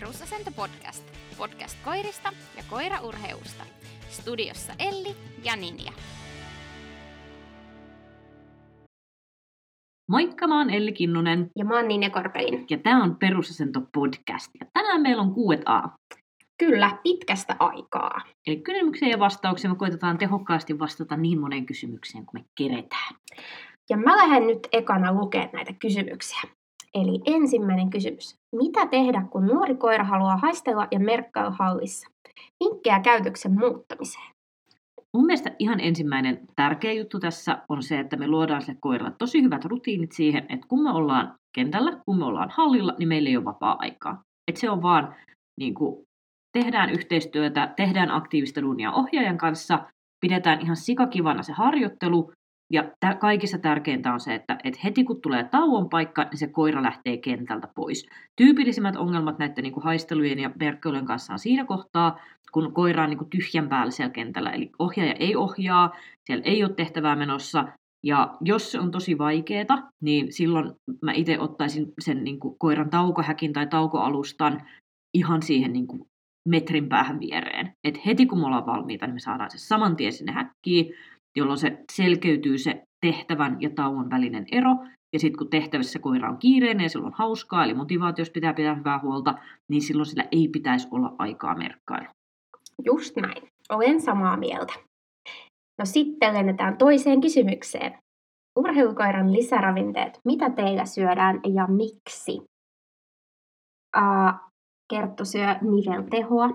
Perusasento podcast. Podcast koirista ja koiraurheusta. Studiossa Elli ja Ninja. Moikka, mä oon Elli Kinnunen Ja mä oon Ninja Korpelin. ja tää on Perusasento podcast. Ja tänään meillä on 6A. Kyllä, pitkästä aikaa. Eli kysymyksiä ja vastauksia me koitetaan tehokkaasti vastata niin moneen kysymykseen kuin me keretään. Ja mä lähden nyt ekana lukemaan näitä kysymyksiä. Eli ensimmäinen kysymys. Mitä tehdä, kun nuori koira haluaa haistella ja merkkailla hallissa? Vinkkejä käytöksen muuttamiseen. Mun mielestä ihan ensimmäinen tärkeä juttu tässä on se, että me luodaan sille koiralle tosi hyvät rutiinit siihen, että kun me ollaan kentällä, kun me ollaan hallilla, niin meillä ei ole vapaa-aikaa. Että se on vaan, niin kuin, tehdään yhteistyötä, tehdään aktiivista duunia ohjaajan kanssa, pidetään ihan sikakivana se harjoittelu, ja tä- kaikissa tärkeintä on se, että et heti kun tulee tauon paikka, niin se koira lähtee kentältä pois. Tyypillisimmät ongelmat näiden niin kuin haistelujen ja merkkeilujen kanssa on siinä kohtaa, kun koira on niin kuin tyhjän päällä siellä kentällä. Eli ohjaaja ei ohjaa, siellä ei ole tehtävää menossa. Ja jos se on tosi vaikeaa, niin silloin mä itse ottaisin sen niin kuin koiran taukohäkin tai taukoalustan ihan siihen niin kuin metrin päähän viereen. Et heti kun me ollaan valmiita, niin me saadaan se saman tien sinne häkkiin, jolloin se selkeytyy se tehtävän ja tauon välinen ero. Ja sitten kun tehtävissä koira on kiireinen ja sillä on hauskaa, eli motivaatiosta pitää pitää hyvää huolta, niin silloin sillä ei pitäisi olla aikaa merkkailu. Just näin. Olen samaa mieltä. No sitten lennetään toiseen kysymykseen. Urheilukoiran lisäravinteet. Mitä teillä syödään ja miksi? Uh, Kerttu syö niveltehoa.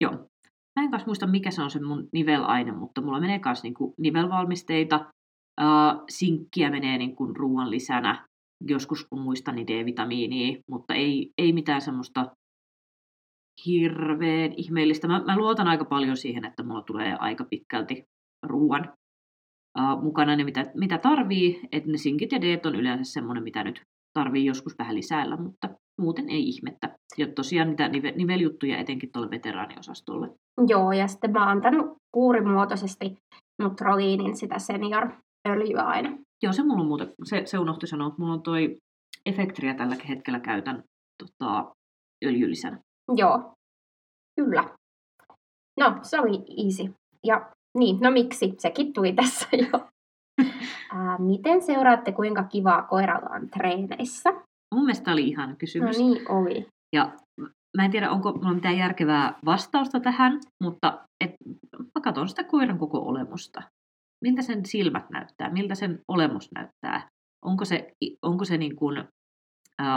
Joo. Mä en muista, mikä se on se mun nivelaine, mutta mulla menee kanssa niinku nivelvalmisteita. Uh, sinkkiä menee niinku ruoan lisänä. Joskus kun muistan, niin D-vitamiinia, mutta ei, ei mitään semmoista hirveän ihmeellistä. Mä, mä luotan aika paljon siihen, että mulla tulee aika pitkälti ruoan uh, mukana ne, mitä, mitä tarvii. Että ne sinkit ja D on yleensä semmoinen, mitä nyt tarvii joskus vähän lisäällä, mutta muuten ei ihmettä. Ja tosiaan niitä nive, niveljuttuja etenkin tuolle veteraaniosastolle. Joo, ja sitten mä oon antanut kuurimuotoisesti Nutroliinin sitä senior-öljyä aina. Joo, se mulla on muuten, se, se unohtui sanoa, että mulla on toi Efektria tällä hetkellä käytän tota, öljyllisänä. Joo, kyllä. No, se oli easy. Ja niin, no miksi? Sekin tuli tässä jo. Ää, miten seuraatte, kuinka kivaa koiralla on treeneissä? Mun mielestä oli ihana No kysymys. niin oli. Ja mä en tiedä, onko mulla mitään järkevää vastausta tähän, mutta et, mä katson sitä koiran koko olemusta. Miltä sen silmät näyttää, miltä sen olemus näyttää. Onko se, onko se niin kuin,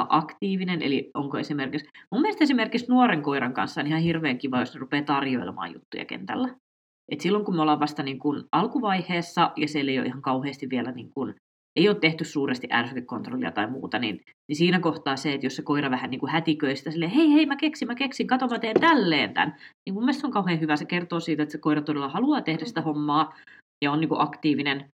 aktiivinen, eli onko esimerkiksi... Mun mielestä esimerkiksi nuoren koiran kanssa on ihan hirveän kiva, jos ne rupeaa tarjoilemaan juttuja kentällä. Et silloin kun me ollaan vasta niin kuin alkuvaiheessa ja siellä ei ole ihan kauheasti vielä niin kuin, ei ole tehty suuresti ärsykekontrollia tai muuta, niin, niin siinä kohtaa se, että jos se koira vähän niin kuin hätiköi sitä silleen, hei hei mä keksin, mä keksin, kato mä teen tälleen tämän, niin mun mielestä se on kauhean hyvä. Se kertoo siitä, että se koira todella haluaa tehdä sitä hommaa ja on niin kuin aktiivinen.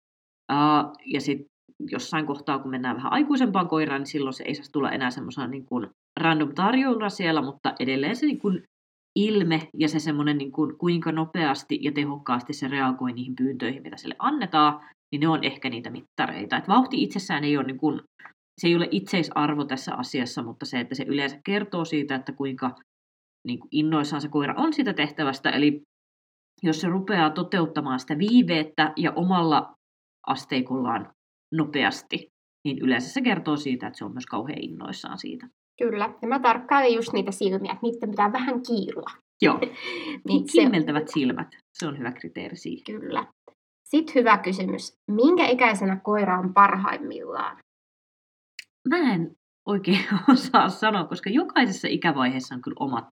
Uh, ja sitten jossain kohtaa, kun mennään vähän aikuisempaan koiraan, niin silloin se ei saa tulla enää semmoisena niin kuin random tarjoilua siellä, mutta edelleen se niin kuin ilme ja se semmoinen, niin kuin, kuinka nopeasti ja tehokkaasti se reagoi niihin pyyntöihin, mitä sille annetaan, niin ne on ehkä niitä mittareita. Et vauhti itsessään ei ole, niin kuin, se ei ole itseisarvo tässä asiassa, mutta se, että se yleensä kertoo siitä, että kuinka niin kuin innoissaan se koira on siitä tehtävästä. Eli jos se rupeaa toteuttamaan sitä viiveettä ja omalla asteikollaan nopeasti, niin yleensä se kertoo siitä, että se on myös kauhean innoissaan siitä. Kyllä. Ja mä tarkkailin just niitä silmiä, että niiden pitää vähän kiilua. Joo, Niin kimmeltävät silmät, se on hyvä kriteeri siihen. Kyllä. Sitten hyvä kysymys. Minkä ikäisenä koira on parhaimmillaan? Mä en oikein osaa sanoa, koska jokaisessa ikävaiheessa on kyllä omat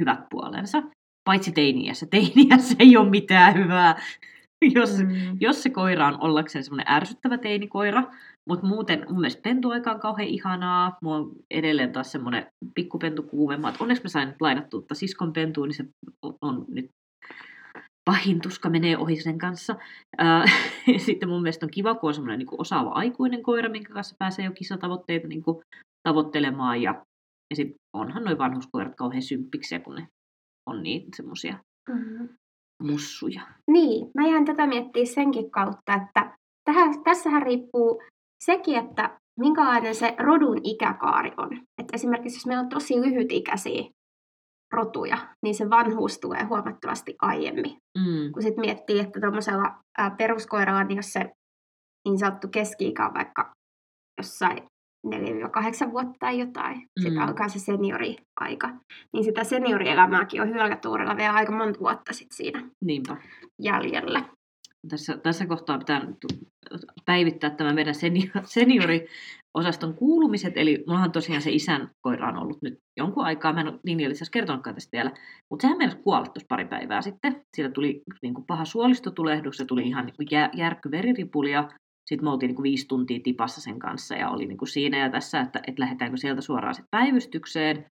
hyvät puolensa. Paitsi teiniässä. Teiniässä ei ole mitään hyvää. Jos, Mm. jos se koira on ollakseen semmoinen ärsyttävä teinikoira, mutta muuten mun mielestä pentuaika on kauhean ihanaa. Mulla on edelleen taas semmoinen pikkupentu kuumemmat. Onneksi mä sain lainattua siskon pentua, niin se on nyt pahin tuska menee ohi sen kanssa. Ää, sitten mun mielestä on kiva, kun on semmoinen niin osaava aikuinen koira, minkä kanssa pääsee jo kisatavoitteita niin kuin tavoittelemaan. Ja, ja sitten onhan noin vanhuskoirat kauhean symppiksiä, kun ne on niin semmoisia Mm. mussuja. Niin, mä jään tätä miettiä senkin kautta, että tähän, tässähän riippuu sekin, että minkälainen se rodun ikäkaari on. Et esimerkiksi jos meillä on tosi lyhytikäisiä rotuja, niin se vanhuus tulee huomattavasti aiemmin. Mm. Kun sitten miettii, että tuommoisella peruskoiralla, niin jos se niin sanottu keski-ikä on vaikka jossain 4-8 vuotta tai jotain, mm. sitten alkaa se seniori-aika, niin sitä seniorielämääkin on hyökätuurilla vielä aika monta vuotta sitten siinä Niinpä. jäljellä. Tässä, tässä kohtaa pitää päivittää tämä meidän seniori, seniori-osaston kuulumiset, eli mullahan tosiaan se isän koira on ollut nyt jonkun aikaa, mä en ole niin itse kertonutkaan tästä vielä, mutta sehän meidän kuolla tuossa pari päivää sitten. Siitä tuli niin kuin paha suolistotulehdus, se tuli ihan niin kuin jär, järkky veriripuli ja sitten me oltiin niin kuin viisi tuntia tipassa sen kanssa ja oli niin kuin siinä ja tässä, että, että lähdetäänkö sieltä suoraan sit päivystykseen.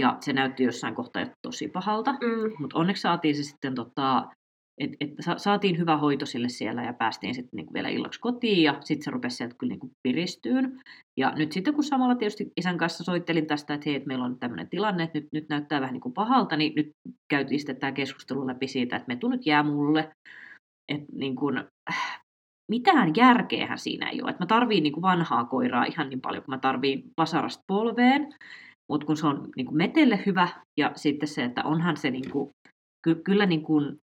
Ja se näytti jossain kohtaa tosi pahalta, Mm. mutta onneksi saatiin se sitten, tota, että et saatiin hyvä hoito sille siellä ja päästiin sitten niinku vielä illaksi kotiin ja sitten se rupesi sieltä kyllä niinku piristyyn. Ja nyt sitten kun samalla tietysti isän kanssa soittelin tästä, että hei, että meillä on tämmöinen tilanne, että nyt, nyt näyttää vähän niin kuin pahalta, niin nyt käytiin sitten tämä keskustelu läpi siitä, että me nyt jää mulle. Että niin kuin, äh, mitään järkeähän siinä ei ole. Että mä tarviin niin kuin vanhaa koiraa ihan niin paljon kuin mä tarviin vasarasta polveen. Mutta kun se on niin kuin metelle hyvä ja sitten se, että onhan se niin kuin, ky- kyllä niin kuin,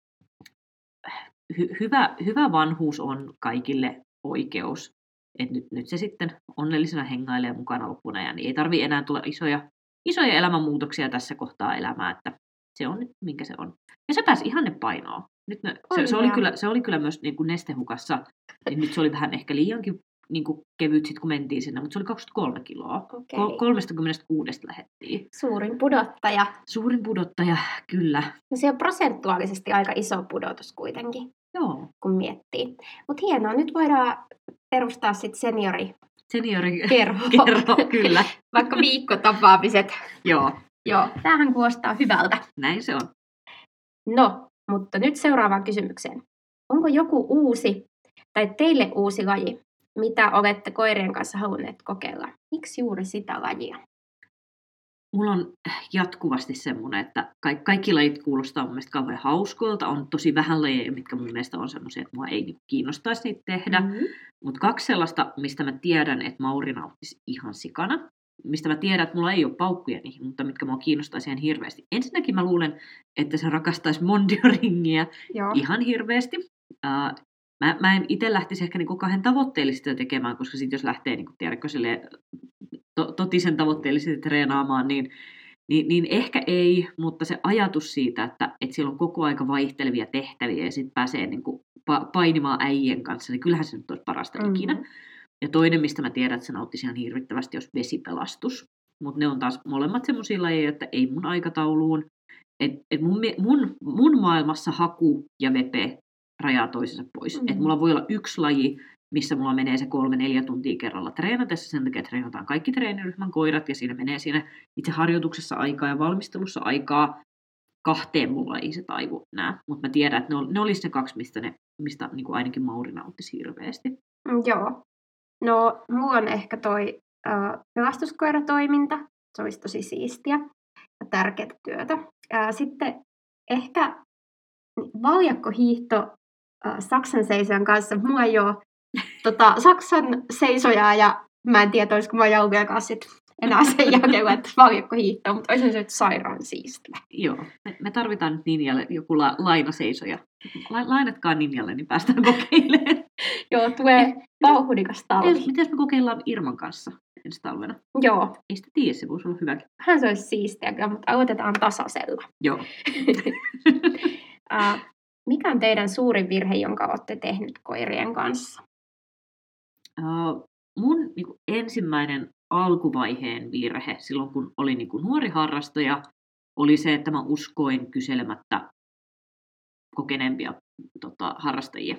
hy- hyvä, hyvä vanhuus on kaikille oikeus. Et nyt, nyt se sitten onnellisena hengailee mukana loppuna ja niin ei tarvi enää tulla isoja, isoja elämänmuutoksia tässä kohtaa elämää, että se on nyt minkä se on. Ja se pääsi ihan ne painoa. Nyt ne, se, se, oli kyllä, se oli kyllä myös niin kuin nestehukassa, niin nyt se oli vähän ehkä liiankin niin kuin kevyt sit, kun mentiin sinne, mutta se oli 23 kiloa. Okei. Kol- 36 lähettiin. Suurin pudottaja. Suurin pudottaja, kyllä. No se on prosentuaalisesti aika iso pudotus kuitenkin, Joo, kun miettii. Mutta hienoa, nyt voidaan perustaa sitten seniori seniori kerho. kerro, kyllä. Vaikka viikkotapaamiset. Joo, Joo, tämähän kuulostaa hyvältä. näin se on. No, mutta nyt seuraavaan kysymykseen. Onko joku uusi tai teille uusi laji, mitä olette koirien kanssa halunneet kokeilla? Miksi juuri sitä lajia? Mulla on jatkuvasti semmoinen, että kaikki, kaikki lajit kuulostaa mun mielestä kauhean hauskoilta. On tosi vähän lajeja, mitkä mun mielestä on semmoisia, että mua ei niinku kiinnostaisi niitä tehdä. Mm-hmm. Mutta kaksi sellaista, mistä mä tiedän, että Mauri nauttisi ihan sikana. Mistä mä tiedän, että mulla ei ole paukkuja niihin, mutta mitkä mua kiinnostaisi ihan hirveästi. Ensinnäkin mä luulen, että se rakastaisi Mondioringia Joo. ihan hirveästi. Uh, mä, mä en itse lähtisi ehkä niinku kahden tavoitteellisesti sitä tekemään, koska sitten jos lähtee, niinku, tiedätkö, silleen, to, totisen tavoitteellisesti treenaamaan, niin, niin, niin ehkä ei, mutta se ajatus siitä, että, että siellä on koko aika vaihtelevia tehtäviä ja sitten pääsee niinku, pa, painimaan äijien kanssa, niin kyllähän se nyt olisi parasta mm-hmm. ikinä. Ja toinen, mistä mä tiedän, että se nauttisi ihan hirvittävästi, jos vesipelastus. Mutta ne on taas molemmat semmoisia lajeja, että ei mun aikatauluun. Et, et mun, mun, mun maailmassa haku ja vepe rajaa toisensa pois. Mhm. Mm-hmm. Et mulla voi olla yksi laji, missä mulla menee se kolme-neljä tuntia kerralla treenatessa. Sen takia treenataan kaikki treeniryhmän koirat ja siinä menee siinä itse harjoituksessa aikaa ja valmistelussa aikaa. Kahteen mulla ei se taivu enää. Mutta mä tiedän, että ne, ol, ne olisi kaksi, mistä, ne, mistä niin kuin ainakin Mauri nauttisi hirveästi. Mm, Joo. No, mulla on ehkä toi äh, pelastuskoiratoiminta. Se olisi tosi siistiä ja tärkeää työtä. Äh, sitten ehkä valjakkohiihto Saksan seisojan kanssa. Mulla ei ole tota, Saksan seisojaa ja mä en tiedä, olisiko mä Jauvia kanssa sit enää sen jälkeen laittaa valjakkohiihtoa, mutta olisin se sairaan siistiä. Joo, me, me tarvitaan nyt Ninjalle joku la, lainaseisoja. La, lainatkaa Ninjalle, niin päästään kokeilemaan. Joo, tulee vauhdikas talvi. Miten, miten me kokeillaan Irman kanssa ensi talvena? Joo, Ei sitä tiedä, se voisi olla hyväkin. hän se olisi siistiä, kyllä, mutta aloitetaan tasaisella. Joo. Uh, mikä on teidän suurin virhe, jonka olette tehnyt koirien kanssa? Mun niin kuin, ensimmäinen alkuvaiheen virhe silloin, kun olin niin kuin, nuori harrastaja, oli se, että mä uskoin kyselemättä kokeneempia tota, harrastajia.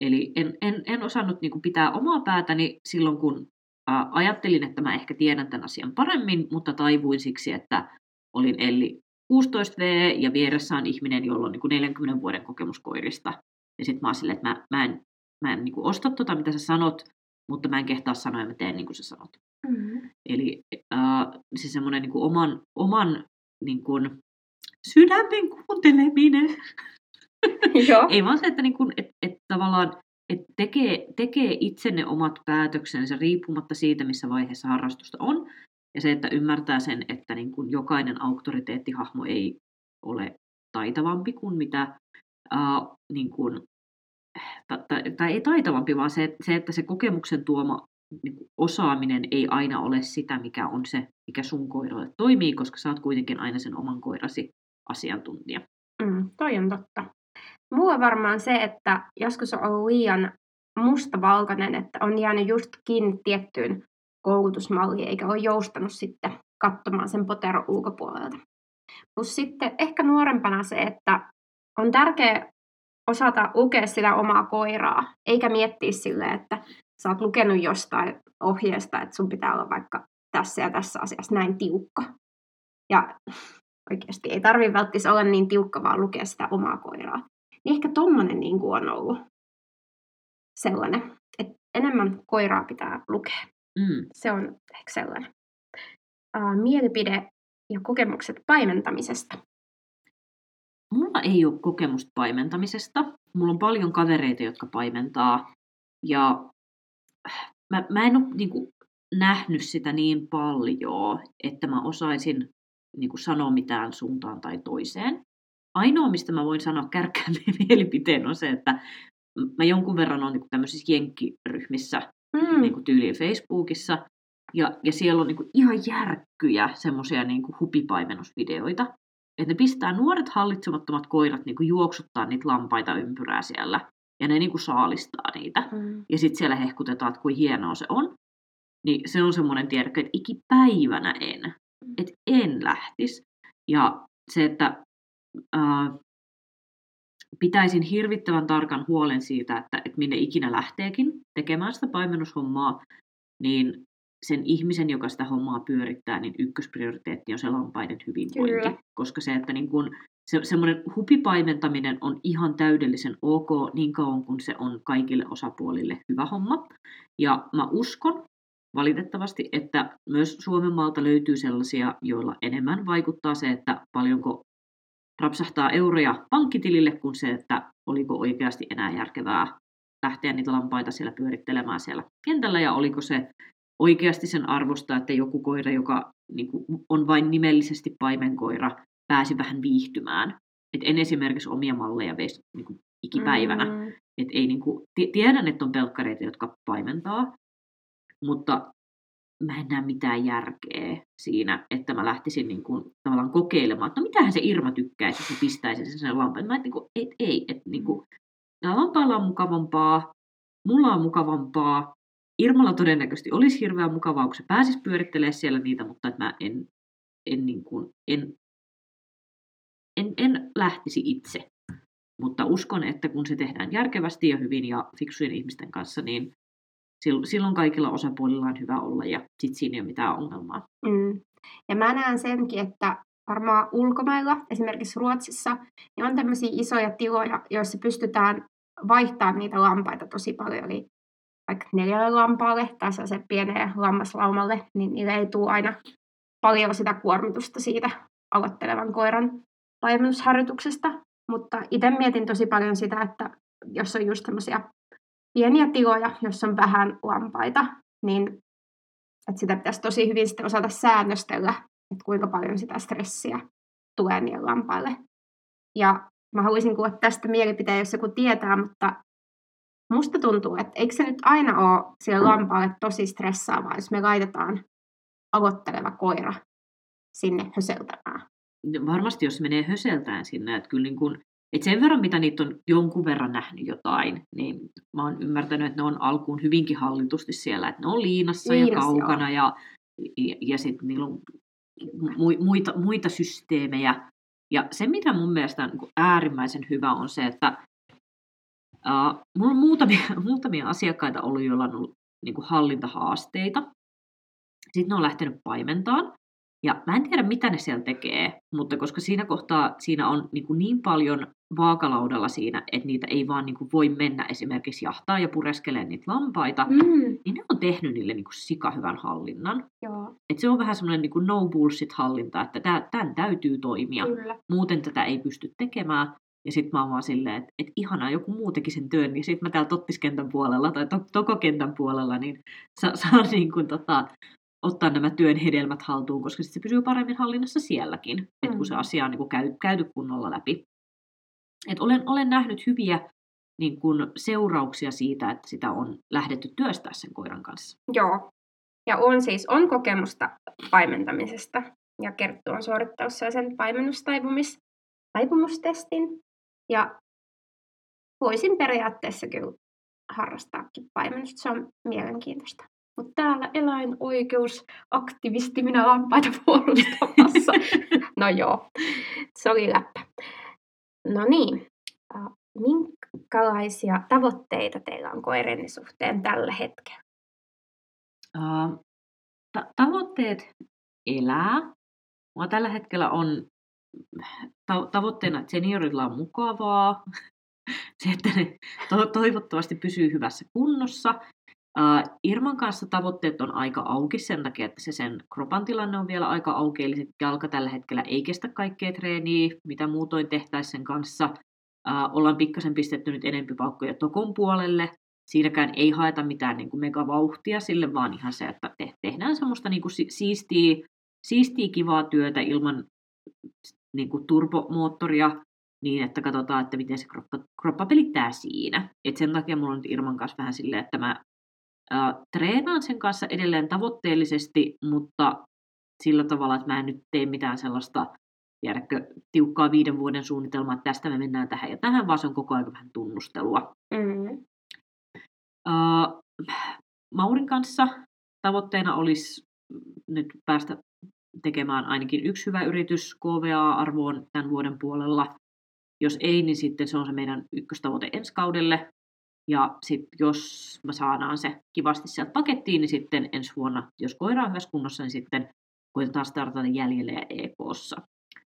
Eli en, en, en osannut niin kuin, pitää omaa päätäni silloin, kun ää, ajattelin, että mä ehkä tiedän tämän asian paremmin, mutta taivuin siksi, että olin Elli 16V ja vieressä on ihminen, jolla on niin kuin 40 vuoden kokemus koirista. Ja sitten mä oon silleen, että mä, mä en, mä en niin kuin osta tota, mitä sä sanot, mutta mä en kehtaa sanoa ja mä teen niin kuin sä sanot. Mm-hmm. Eli äh, se semmoinen niin kuin oman, oman niin kuin, sydämen kuunteleminen. Joo. Ei vaan se, että, niin kuin, et, et tavallaan että tekee, tekee itse ne omat päätöksensä riippumatta siitä, missä vaiheessa harrastusta on. Ja se, että ymmärtää sen, että niin kuin jokainen auktoriteettihahmo ei ole taitavampi kuin mitä, uh, niin kuin, tai, tai ei taitavampi, vaan se, se, että se kokemuksen tuoma niin osaaminen ei aina ole sitä, mikä on se, mikä sun koiralle toimii, koska sä oot kuitenkin aina sen oman koirasi asiantuntija. Mm, toi on totta. Mulla varmaan se, että joskus on ollut liian mustavalkoinen, että on jäänyt just kiinni tiettyyn koulutusmalliin, eikä ole joustanut sitten katsomaan sen potero ulkopuolelta. Plus sitten ehkä nuorempana se, että on tärkeää osata lukea sitä omaa koiraa, eikä miettiä sille, että sä oot lukenut jostain ohjeesta, että sun pitää olla vaikka tässä ja tässä asiassa näin tiukka. Ja oikeasti ei tarvi välttämättä olla niin tiukka, vaan lukea sitä omaa koiraa. Niin ehkä tommonen niin kuin on ollut sellainen, että enemmän koiraa pitää lukea. Mm. Se on ehkä sellainen. Mielipide ja kokemukset paimentamisesta. Mulla ei ole kokemusta paimentamisesta. Mulla on paljon kavereita, jotka paimentaa. Ja mä, mä en ole niin kuin, nähnyt sitä niin paljon, että mä osaisin niin kuin, sanoa mitään suuntaan tai toiseen. Ainoa, mistä mä voin sanoa kärkään mielipiteen, on se, että mä jonkun verran olen niin tämmöisissä jenkkiryhmissä, mm. niin kuin tyyliin Facebookissa, ja, ja siellä on niin kuin ihan järkkyjä semmoisia niin hupipaimennusvideoita, että ne pistää nuoret hallitsemattomat koirat niin kuin juoksuttaa niitä lampaita ympyrää siellä, ja ne niin kuin saalistaa niitä. Mm. Ja sitten siellä hehkutetaan, että kuin hienoa se on. Niin se on semmoinen tiedäkö, että ikipäivänä en. Mm. Että en lähtisi. Ja se, että ää, pitäisin hirvittävän tarkan huolen siitä, että, että minne ikinä lähteekin tekemään sitä paimennushommaa, niin sen ihmisen, joka sitä hommaa pyörittää, niin ykkösprioriteetti on se lampaiden hyvinvointi. Kyllä. Koska se, että niin kun, se, semmoinen hupipaimentaminen on ihan täydellisen ok niin kauan kuin se on kaikille osapuolille hyvä homma. Ja mä uskon valitettavasti, että myös Suomen maalta löytyy sellaisia, joilla enemmän vaikuttaa se, että paljonko rapsahtaa euroja pankkitilille, kuin se, että oliko oikeasti enää järkevää lähteä niitä lampaita siellä pyörittelemään siellä kentällä, ja oliko se oikeasti sen arvosta, että joku koira, joka niin kuin, on vain nimellisesti paimenkoira, pääsi vähän viihtymään. Et en esimerkiksi omia malleja veisi niin kuin, ikipäivänä. Mm. Et ei, niin kuin, tiedän, että on pelkkareita, jotka paimentaa, mutta mä en näe mitään järkeä siinä, että mä lähtisin niin kuin, tavallaan kokeilemaan, että no mitähän se Irma tykkäisi, jos mä pistäisin sen sen lampaan. Mä et, niin kuin, et, ei, että niin kuin, lampailla on mukavampaa, mulla on mukavampaa, Irmalla todennäköisesti olisi hirveän mukavaa, kun se pääsisi pyörittelemään siellä niitä, mutta että mä en, en, niin kuin, en, en, en lähtisi itse. Mutta uskon, että kun se tehdään järkevästi ja hyvin ja fiksujen ihmisten kanssa, niin silloin kaikilla osapuolilla on hyvä olla ja sitten siinä ei ole mitään ongelmaa. Mm. Ja mä näen senkin, että varmaan ulkomailla, esimerkiksi Ruotsissa, niin on tämmöisiä isoja tiloja, joissa pystytään vaihtamaan niitä lampaita tosi paljon. Eli vaikka neljälle lampaalle tai se pienelle lammaslaumalle, niin niille ei tule aina paljon sitä kuormitusta siitä aloittelevan koiran paimennusharjoituksesta. Mutta itse mietin tosi paljon sitä, että jos on just semmoisia pieniä tiloja, jossa on vähän lampaita, niin että sitä pitäisi tosi hyvin sitten osata säännöstellä, että kuinka paljon sitä stressiä tulee niille lampaille. Ja mä haluaisin kuulla tästä mielipiteen, jos joku tietää, mutta musta tuntuu, että eikö se nyt aina ole siellä lampaalle tosi stressaavaa, jos me laitetaan aloitteleva koira sinne höseltämään. Varmasti jos menee höseltään sinne, että kyllä niin kuin, että sen verran, mitä niitä on jonkun verran nähnyt jotain, niin mä oon ymmärtänyt, että ne on alkuun hyvinkin hallitusti siellä, että ne on liinassa Liinas, ja kaukana ja, ja, ja sitten niillä on muita, muita systeemejä. Ja se, mitä mun mielestä on niin äärimmäisen hyvä, on se, että Uh, mulla on muutamia, muutamia asiakkaita ollut, joilla on ollut niin kuin hallintahaasteita. Sitten ne on lähtenyt paimentaan. Ja mä en tiedä, mitä ne siellä tekee, mutta koska siinä kohtaa siinä on niin, kuin niin paljon vaakalaudalla siinä, että niitä ei vaan niin kuin voi mennä esimerkiksi jahtaa ja pureskelee niitä lampaita, mm. niin ne on tehnyt niille niin kuin sika hyvän hallinnan. Joo. Et se on vähän semmoinen niin no bullshit hallinta, että tämän täytyy toimia, Kyllä. muuten tätä ei pysty tekemään. Ja sitten mä oon vaan silleen, että et ihanaa, joku muu teki sen työn, niin sitten mä täällä tottiskentän puolella tai to- tokokentän puolella, niin saa, saa niin kuin, tota, ottaa nämä työn hedelmät haltuun, koska sitten se pysyy paremmin hallinnassa sielläkin, mm. että kun se asia on niin kuin käy, käyty kunnolla läpi. Et olen, olen nähnyt hyviä niin kuin, seurauksia siitä, että sitä on lähdetty työstää sen koiran kanssa. Joo. Ja on siis on kokemusta paimentamisesta. Ja Kerttu on suorittanut sen paimennustaipumis, taipumustestin. Ja voisin periaatteessa kyllä harrastaakin paimennusta. Se on mielenkiintoista. Mutta täällä eläinoikeusaktivisti minä lampaita puolustamassa. no joo, se oli läppä. No niin, minkälaisia tavoitteita teillä on koirenne suhteen tällä hetkellä? Uh, ta- tavoitteet elää. Mulla tällä hetkellä on tavoitteena, että seniorilla on mukavaa, se, että ne to- toivottavasti pysyy hyvässä kunnossa. Uh, Irman kanssa tavoitteet on aika auki sen takia, että se sen kropan tilanne on vielä aika auki, eli jalka tällä hetkellä ei kestä kaikkea treeniä, mitä muutoin tehtäisiin sen kanssa. Ollaan pikkasen pistetty nyt enempi paukkoja Tokon puolelle. Siinäkään ei haeta mitään niin kuin megavauhtia sille, vaan ihan se, että te- tehdään semmoista niin kuin siistiä, siistiä, kivaa työtä ilman niin kuin turbomoottoria, niin että katsotaan, että miten se kroppa, kroppa pelittää siinä. Et sen takia mulla on nyt Irman kanssa vähän silleen, että mä ää, treenaan sen kanssa edelleen tavoitteellisesti, mutta sillä tavalla, että mä en nyt tee mitään sellaista tiedätkö, tiukkaa viiden vuoden suunnitelmaa, että tästä me mennään tähän ja tähän, vaan se on koko ajan vähän tunnustelua. Mm. Uh, Maurin kanssa tavoitteena olisi nyt päästä tekemään ainakin yksi hyvä yritys KVA-arvoon tämän vuoden puolella. Jos ei, niin sitten se on se meidän ykköstavoite ensi kaudelle. Ja sitten jos me saadaan se kivasti sieltä pakettiin, niin sitten ensi vuonna, jos koira on hyvässä kunnossa, niin sitten koitetaan startata jäljelle ja EKssa.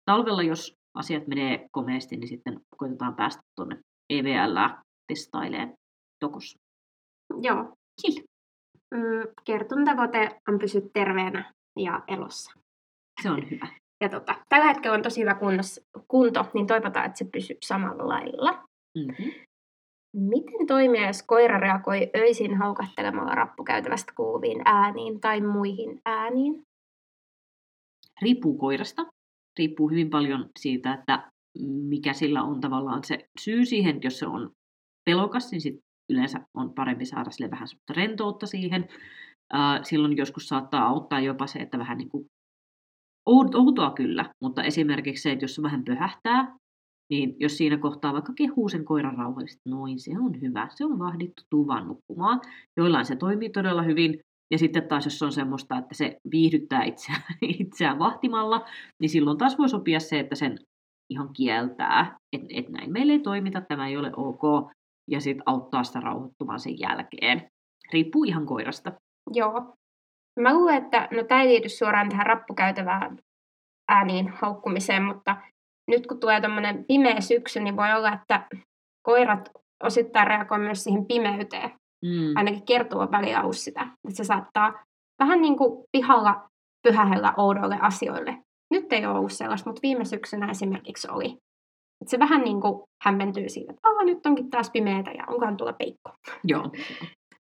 Talvella, jos asiat menee komeasti, niin sitten koitetaan päästä tuonne EVL testaileen tokossa. Joo. Kill. Mm, Kertun tavoite on pysyä terveenä ja elossa. Se on hyvä. Ja tota, tällä hetkellä on tosi hyvä kunnos, kunto, niin toivotaan, että se pysyy samalla lailla. Mm-hmm. Miten toimia, jos koira reagoi öisin haukahtelemalla rappukäytävästä kuuluviin ääniin tai muihin ääniin? Riippuu koirasta. Riippuu hyvin paljon siitä, että mikä sillä on tavallaan se syy siihen, jos se on pelokas, niin sit yleensä on parempi saada sille vähän rentoutta siihen. Silloin joskus saattaa auttaa jopa se, että vähän niin kuin outoa kyllä, mutta esimerkiksi se, että jos se vähän pöhähtää, niin jos siinä kohtaa vaikka kehuu sen koiran rauhallisesti, noin se on hyvä, se on vahdittu, tuu vaan nukkumaan. Joillain se toimii todella hyvin, ja sitten taas jos on semmoista, että se viihdyttää itseään, itseään vahtimalla, niin silloin taas voi sopia se, että sen ihan kieltää, että et näin meille ei toimita, tämä ei ole ok, ja sitten auttaa sitä rauhoittumaan sen jälkeen. Riippuu ihan koirasta. Joo. Mä luulen, että no tämä ei liity suoraan tähän rappukäytävään ääniin haukkumiseen, mutta nyt kun tulee tämmöinen pimeä syksy, niin voi olla, että koirat osittain reagoivat myös siihen pimeyteen. Mm. Ainakin kertoo välillä sitä, että se saattaa vähän niin kuin pihalla pyhähellä oudoille asioille. Nyt ei ole ollut sellaista, mutta viime syksynä esimerkiksi oli. Että se vähän niin kuin hämmentyy siitä, että nyt onkin taas pimeätä ja onkohan tuolla peikko. Joo.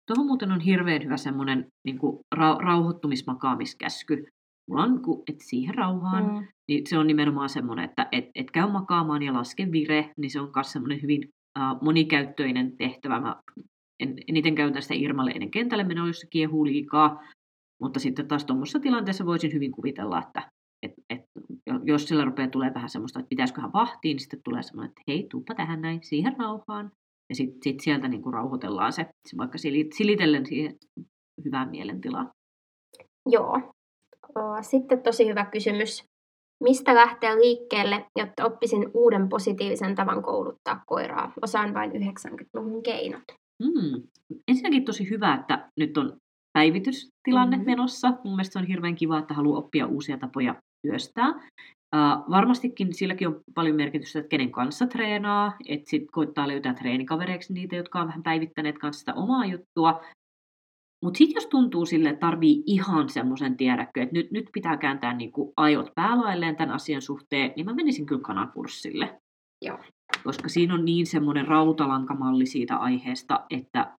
Tuohon muuten on hirveän hyvä semmoinen niin kuin ra- rauhoittumismakaamiskäsky. Mulla on, kun et siihen rauhaan, mm. niin se on nimenomaan semmoinen, että et, et käy makaamaan ja laske vire, niin se on myös semmoinen hyvin uh, monikäyttöinen tehtävä. Mä en, eniten käytän sitä Irmalle ennen kentälle menoa, jos se kiehuu liikaa, mutta sitten taas tuommoisessa tilanteessa voisin hyvin kuvitella, että et, et, jos sillä rupeaa tulee vähän semmoista, että pitäisiköhän vahtiin, niin sitten tulee semmoinen, että hei, tuuppa tähän näin, siihen rauhaan. Ja sitten sit sieltä niin kuin rauhoitellaan se, vaikka silitellen siihen hyvään mielentilaan. Joo. Sitten tosi hyvä kysymys. Mistä lähteä liikkeelle, jotta oppisin uuden positiivisen tavan kouluttaa koiraa? Osaan vain 90-luvun keinot. Mm. Ensinnäkin tosi hyvä, että nyt on päivitystilanne mm-hmm. menossa. Mun mielestä se on hirveän kiva, että haluaa oppia uusia tapoja työstää. Uh, varmastikin silläkin on paljon merkitystä, että kenen kanssa treenaa, että sitten koittaa löytää treenikavereiksi niitä, jotka on vähän päivittäneet kanssa sitä omaa juttua. Mutta sitten jos tuntuu sille, että tarvii ihan semmoisen tiedäkö, että nyt, nyt pitää kääntää niinku ajot päälailleen tämän asian suhteen, niin mä menisin kyllä kanakurssille. Joo. koska siinä on niin semmoinen rautalankamalli siitä aiheesta, että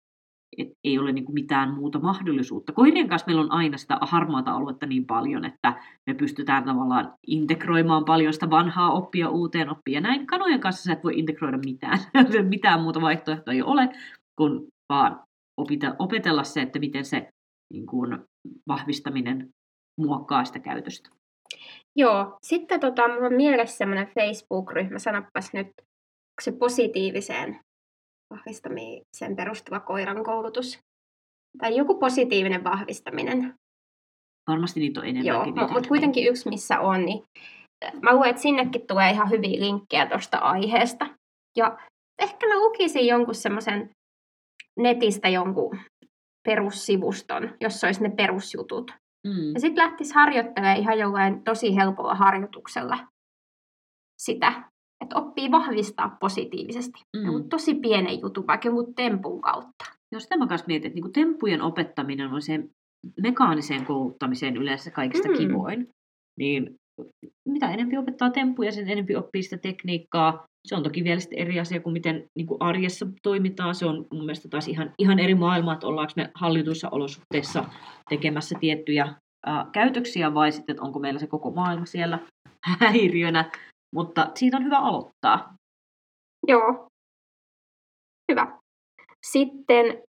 et ei ole niin mitään muuta mahdollisuutta. Koirien kanssa meillä on aina sitä harmaata aluetta niin paljon, että me pystytään tavallaan integroimaan paljon sitä vanhaa oppia uuteen oppiin. Ja näin kanojen kanssa sä et voi integroida mitään. mitään muuta vaihtoehtoa ei ole, kun vaan opetella se, että miten se niin kuin, vahvistaminen muokkaa sitä käytöstä. Joo, sitten tota, mulla on mielessä semmoinen Facebook-ryhmä, sanopas nyt, se positiiviseen vahvistamiseen perustuva koiran koulutus. Tai joku positiivinen vahvistaminen. Varmasti niitä on enemmänkin. Joo, mutta kuitenkin yksi missä on, niin mä luulen, että sinnekin tulee ihan hyviä linkkejä tuosta aiheesta. Ja ehkä mä lukisin jonkun semmoisen netistä jonkun perussivuston, jossa olisi ne perusjutut. Mm. Ja sitten lähtisi harjoittelemaan ihan jollain tosi helpolla harjoituksella sitä, että oppii vahvistaa positiivisesti. Mm. tosi pienen jutun, vaikka jonkun tempun kautta. Jos sitä mä kanssa mietin, että niin temppujen opettaminen on se mekaaniseen kouluttamiseen yleensä kaikista mm. kivoin, niin mitä enemmän opettaa temppuja, sen enemmän oppii sitä tekniikkaa. Se on toki vielä eri asia kuin miten niin kuin arjessa toimitaan. Se on mun mielestä taas ihan, ihan eri maailma, että ollaanko me hallituissa olosuhteissa tekemässä tiettyjä ää, käytöksiä vai sitten, että onko meillä se koko maailma siellä häiriönä. Mutta siitä on hyvä aloittaa. Joo. Hyvä. Sitten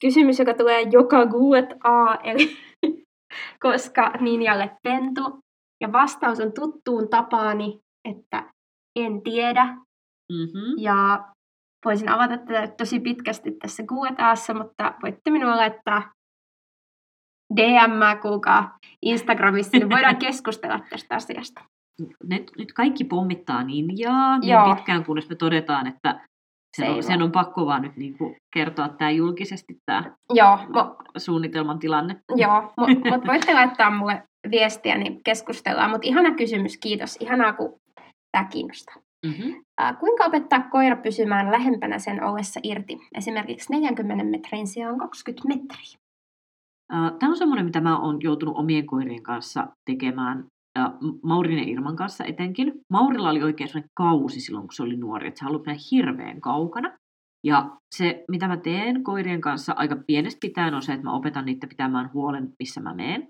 kysymys, joka tulee joka guet a, eli koska Ninjalle pentu. Ja vastaus on tuttuun tapaani, että en tiedä. Mm-hmm. Ja voisin avata tätä tosi pitkästi tässä Q&Aassa, mutta voitte minulle laittaa DM, kuulkaa Instagramissa, niin voidaan keskustella tästä asiasta nyt, nyt kaikki pommittaa ninjaa niin Joo. pitkään, kunnes me todetaan, että sen, on, sen on pakko vaan nyt niin kuin kertoa tämä julkisesti tämä Joo, mo- suunnitelman tilanne. Joo, mutta mut voitte laittaa mulle viestiä, niin keskustellaan. Mutta ihana kysymys, kiitos. Ihanaa, kun tämä kiinnostaa. Mm-hmm. Äh, kuinka opettaa koira pysymään lähempänä sen ollessa irti? Esimerkiksi 40 metrin sijaan 20 metriä. Tämä on semmoinen, mitä mä oon joutunut omien koirien kanssa tekemään Maurin ja Irman kanssa etenkin. Maurilla oli oikein sellainen kausi silloin, kun se oli nuori, että se halusi mennä hirveän kaukana. Ja se, mitä mä teen koirien kanssa aika pienestä pitäen, on se, että mä opetan niitä pitämään huolen, missä mä meen.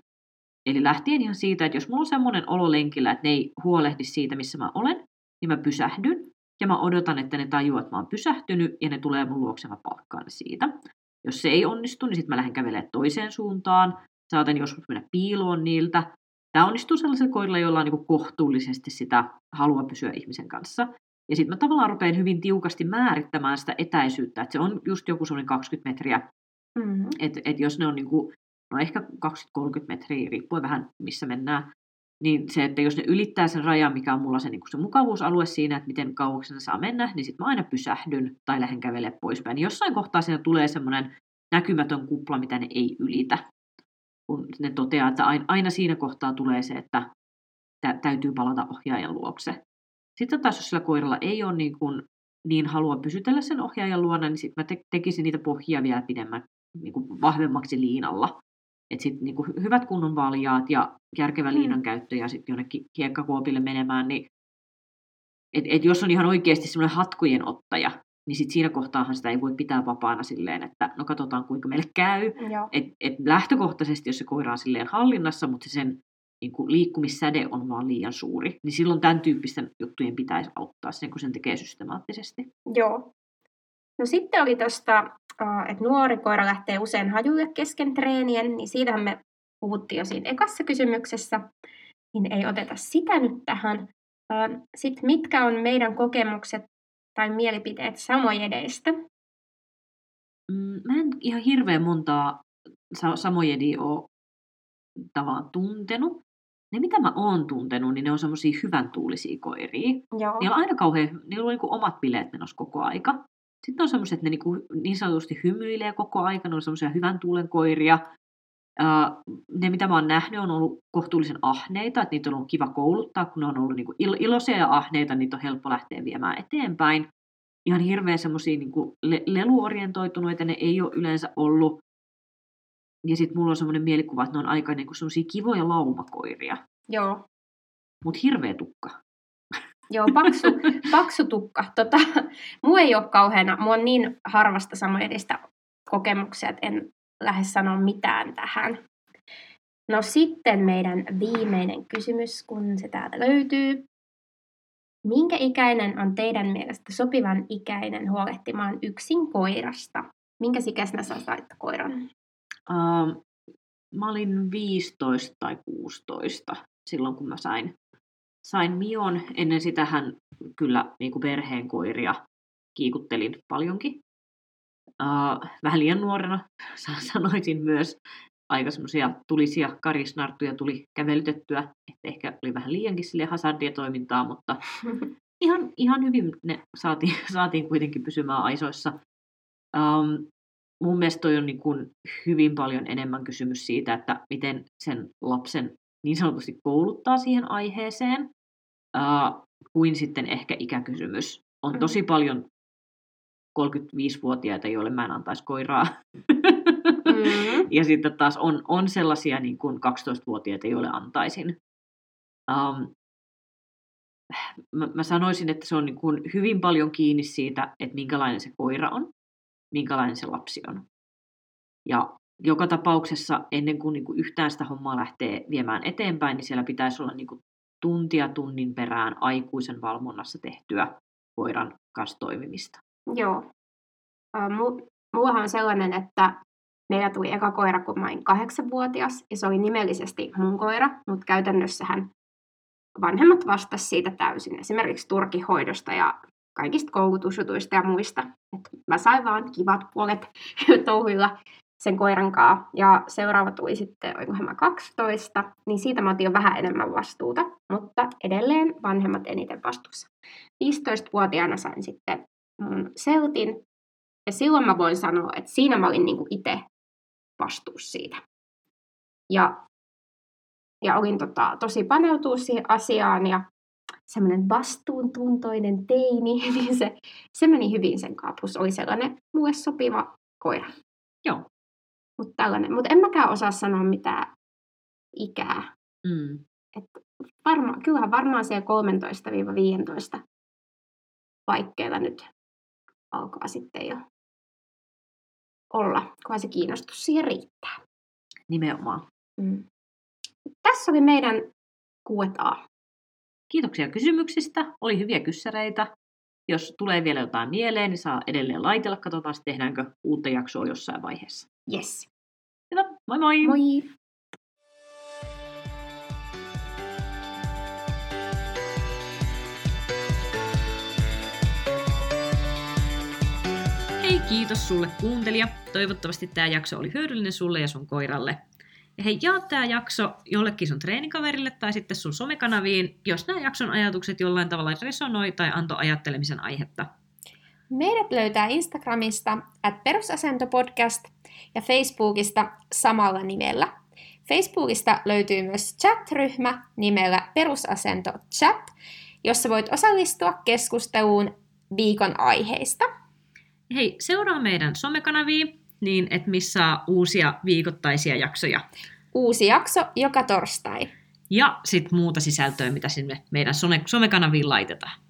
Eli lähtien ihan siitä, että jos mulla on semmoinen olo lenkillä, että ne ei huolehdi siitä, missä mä olen, niin mä pysähdyn. Ja mä odotan, että ne tajuaa, että mä oon pysähtynyt ja ne tulee mun luokse, mä siitä. Jos se ei onnistu, niin sitten mä lähden kävelemään toiseen suuntaan. Saatan joskus mennä piiloon niiltä. Tämä onnistuu sellaisilla koirilla, joilla on niin kohtuullisesti sitä halua pysyä ihmisen kanssa. Ja sitten mä tavallaan rupean hyvin tiukasti määrittämään sitä etäisyyttä, että se on just joku semmoinen 20 metriä. Mm-hmm. Että et jos ne on niin kuin, no ehkä 20-30 metriä, riippuen vähän missä mennään, niin se, että jos ne ylittää sen rajan, mikä on mulla se, niin se mukavuusalue siinä, että miten kauaksi ne saa mennä, niin sitten mä aina pysähdyn tai lähden kävelemään poispäin. Niin jossain kohtaa siinä tulee semmoinen näkymätön kupla, mitä ne ei ylitä kun ne toteaa, että aina siinä kohtaa tulee se, että täytyy palata ohjaajan luokse. Sitten taas jos sillä koiralla ei ole niin, kuin, niin halua pysytellä sen ohjaajan luona, niin sitten mä te- tekisin niitä pohjia vielä pidemmän, niin kuin vahvemmaksi liinalla. Että sitten niin hyvät kunnon valjaat ja järkevä mm. liinan käyttö ja sitten jonnekin hiekkakuopille menemään, niin et, et jos on ihan oikeasti semmoinen hatkujen ottaja, niin sit siinä kohtaahan sitä ei voi pitää vapaana silleen, että no katsotaan kuinka meille käy. Et, et lähtökohtaisesti, jos se koira on silleen hallinnassa, mutta se sen niin kuin liikkumissäde on vaan liian suuri, niin silloin tämän tyyppisten juttujen pitäisi auttaa sen, kun sen tekee systemaattisesti. Joo. No sitten oli tuosta, että nuori koira lähtee usein hajulle kesken treenien, niin siitähän me puhuttiin jo siinä ekassa kysymyksessä, niin ei oteta sitä nyt tähän. Sitten mitkä on meidän kokemukset tai mielipiteet samojedeistä? Mm, mä en ihan hirveän montaa samojedia ole tavallaan tuntenut. Ne, mitä mä oon tuntenut, niin ne on semmoisia hyvän tuulisia koiria. Joo. Niillä on aina kauhean, niillä on niinku omat bileet menossa koko aika. Sitten on semmoiset, että ne niinku niin sanotusti hymyilee koko aika, ne on semmoisia hyvän tuulen koiria. Uh, ne, mitä mä oon nähnyt, on ollut kohtuullisen ahneita, että niitä on ollut kiva kouluttaa, kun ne on ollut niinku il- iloisia ja ahneita, niin niitä on helppo lähteä viemään eteenpäin. Ihan hirveän semmoisia niinku le- leluorientoituneita ne ei ole yleensä ollut. Ja sitten mulla on semmoinen mielikuva, että ne on aika niinku semmoisia kivoja laumakoiria. Joo. Mutta hirveä tukka. Joo, paksu, paksu tukka. Tota, mua ei ole kauheana, mua on niin harvasta samoedistä kokemuksia, että en lähde sanoa mitään tähän. No sitten meidän viimeinen kysymys, kun se täältä löytyy. Minkä ikäinen on teidän mielestä sopivan ikäinen huolehtimaan yksin koirasta? Minkä ikäisenä sä sait koiran? Uh, mä olin 15 tai 16 silloin, kun mä sain, sain Mion. Ennen sitä hän kyllä niin kuin perheen koiria kiikuttelin paljonkin. Uh, vähän liian nuorena sanoisin myös aika semmoisia tulisia karisnarttuja tuli kävelytettyä, että ehkä oli vähän liiankin sille hazardia toimintaa, mutta ihan, ihan hyvin ne saatiin, saatiin kuitenkin pysymään aisoissa. Um, mun mielestä toi on niin kuin hyvin paljon enemmän kysymys siitä, että miten sen lapsen niin sanotusti kouluttaa siihen aiheeseen, uh, kuin sitten ehkä ikäkysymys. On mm. tosi paljon 35-vuotiaita, joille mä en antaisi koiraa. Mm. ja sitten taas on, on sellaisia niin kuin 12-vuotiaita, joille antaisin. Um, mä, mä sanoisin, että se on niin kuin hyvin paljon kiinni siitä, että minkälainen se koira on, minkälainen se lapsi on. Ja joka tapauksessa ennen kuin, niin kuin yhtään sitä hommaa lähtee viemään eteenpäin, niin siellä pitäisi olla niin kuin tuntia tunnin perään aikuisen valvonnassa tehtyä koiran kanssa toimimista. Joo. Mullahan on sellainen, että meillä tuli eka koira, kun mä olin kahdeksanvuotias, ja se oli nimellisesti mun koira, mutta käytännössähän vanhemmat vastasivat siitä täysin, esimerkiksi turkihoidosta ja kaikista koulutusjutuista ja muista. Et mä sain vaan kivat puolet touhuilla sen koiran kanssa. Ja seuraava tuli sitten, olinkohan mä 12, niin siitä mä otin jo vähän enemmän vastuuta, mutta edelleen vanhemmat eniten vastuussa. 15-vuotiaana sain sitten mun seltin, ja silloin mä voin sanoa, että siinä mä olin niinku itse vastuussa siitä. Ja, ja olin tota, tosi paneutua siihen asiaan ja semmoinen vastuuntuntoinen teini, niin se, se meni hyvin sen kaapus. Oli sellainen mulle sopiva koira. Joo. Mutta tällainen. Mutta en mäkään osaa sanoa mitään ikää. Mm. Et varma, kyllähän varmaan siellä 13-15 paikkeilla nyt alkaa sitten jo olla, kunhan se kiinnostus siihen riittää. Nimenomaan. Mm. Tässä oli meidän Q&A. Kiitoksia kysymyksistä. Oli hyviä kyssäreitä. Jos tulee vielä jotain mieleen, niin saa edelleen laitella. Katsotaan, tehdäänkö uutta jaksoa jossain vaiheessa. Yes. Hyvä. Moi moi! Moi! Kiitos sulle kuuntelija. Toivottavasti tämä jakso oli hyödyllinen sulle ja sun koiralle. Ja hei, jaa tämä jakso jollekin sun treenikaverille tai sitten sun somekanaviin, jos nämä jakson ajatukset jollain tavalla resonoi tai antoi ajattelemisen aihetta. Meidät löytää Instagramista at perusasentopodcast ja Facebookista samalla nimellä. Facebookista löytyy myös chat-ryhmä nimellä Perusasento Chat, jossa voit osallistua keskusteluun viikon aiheista. Hei, seuraa meidän somekanavia, niin että missä uusia viikoittaisia jaksoja. Uusi jakso joka torstai. Ja sitten muuta sisältöä, mitä sinne meidän somekanaviin laitetaan.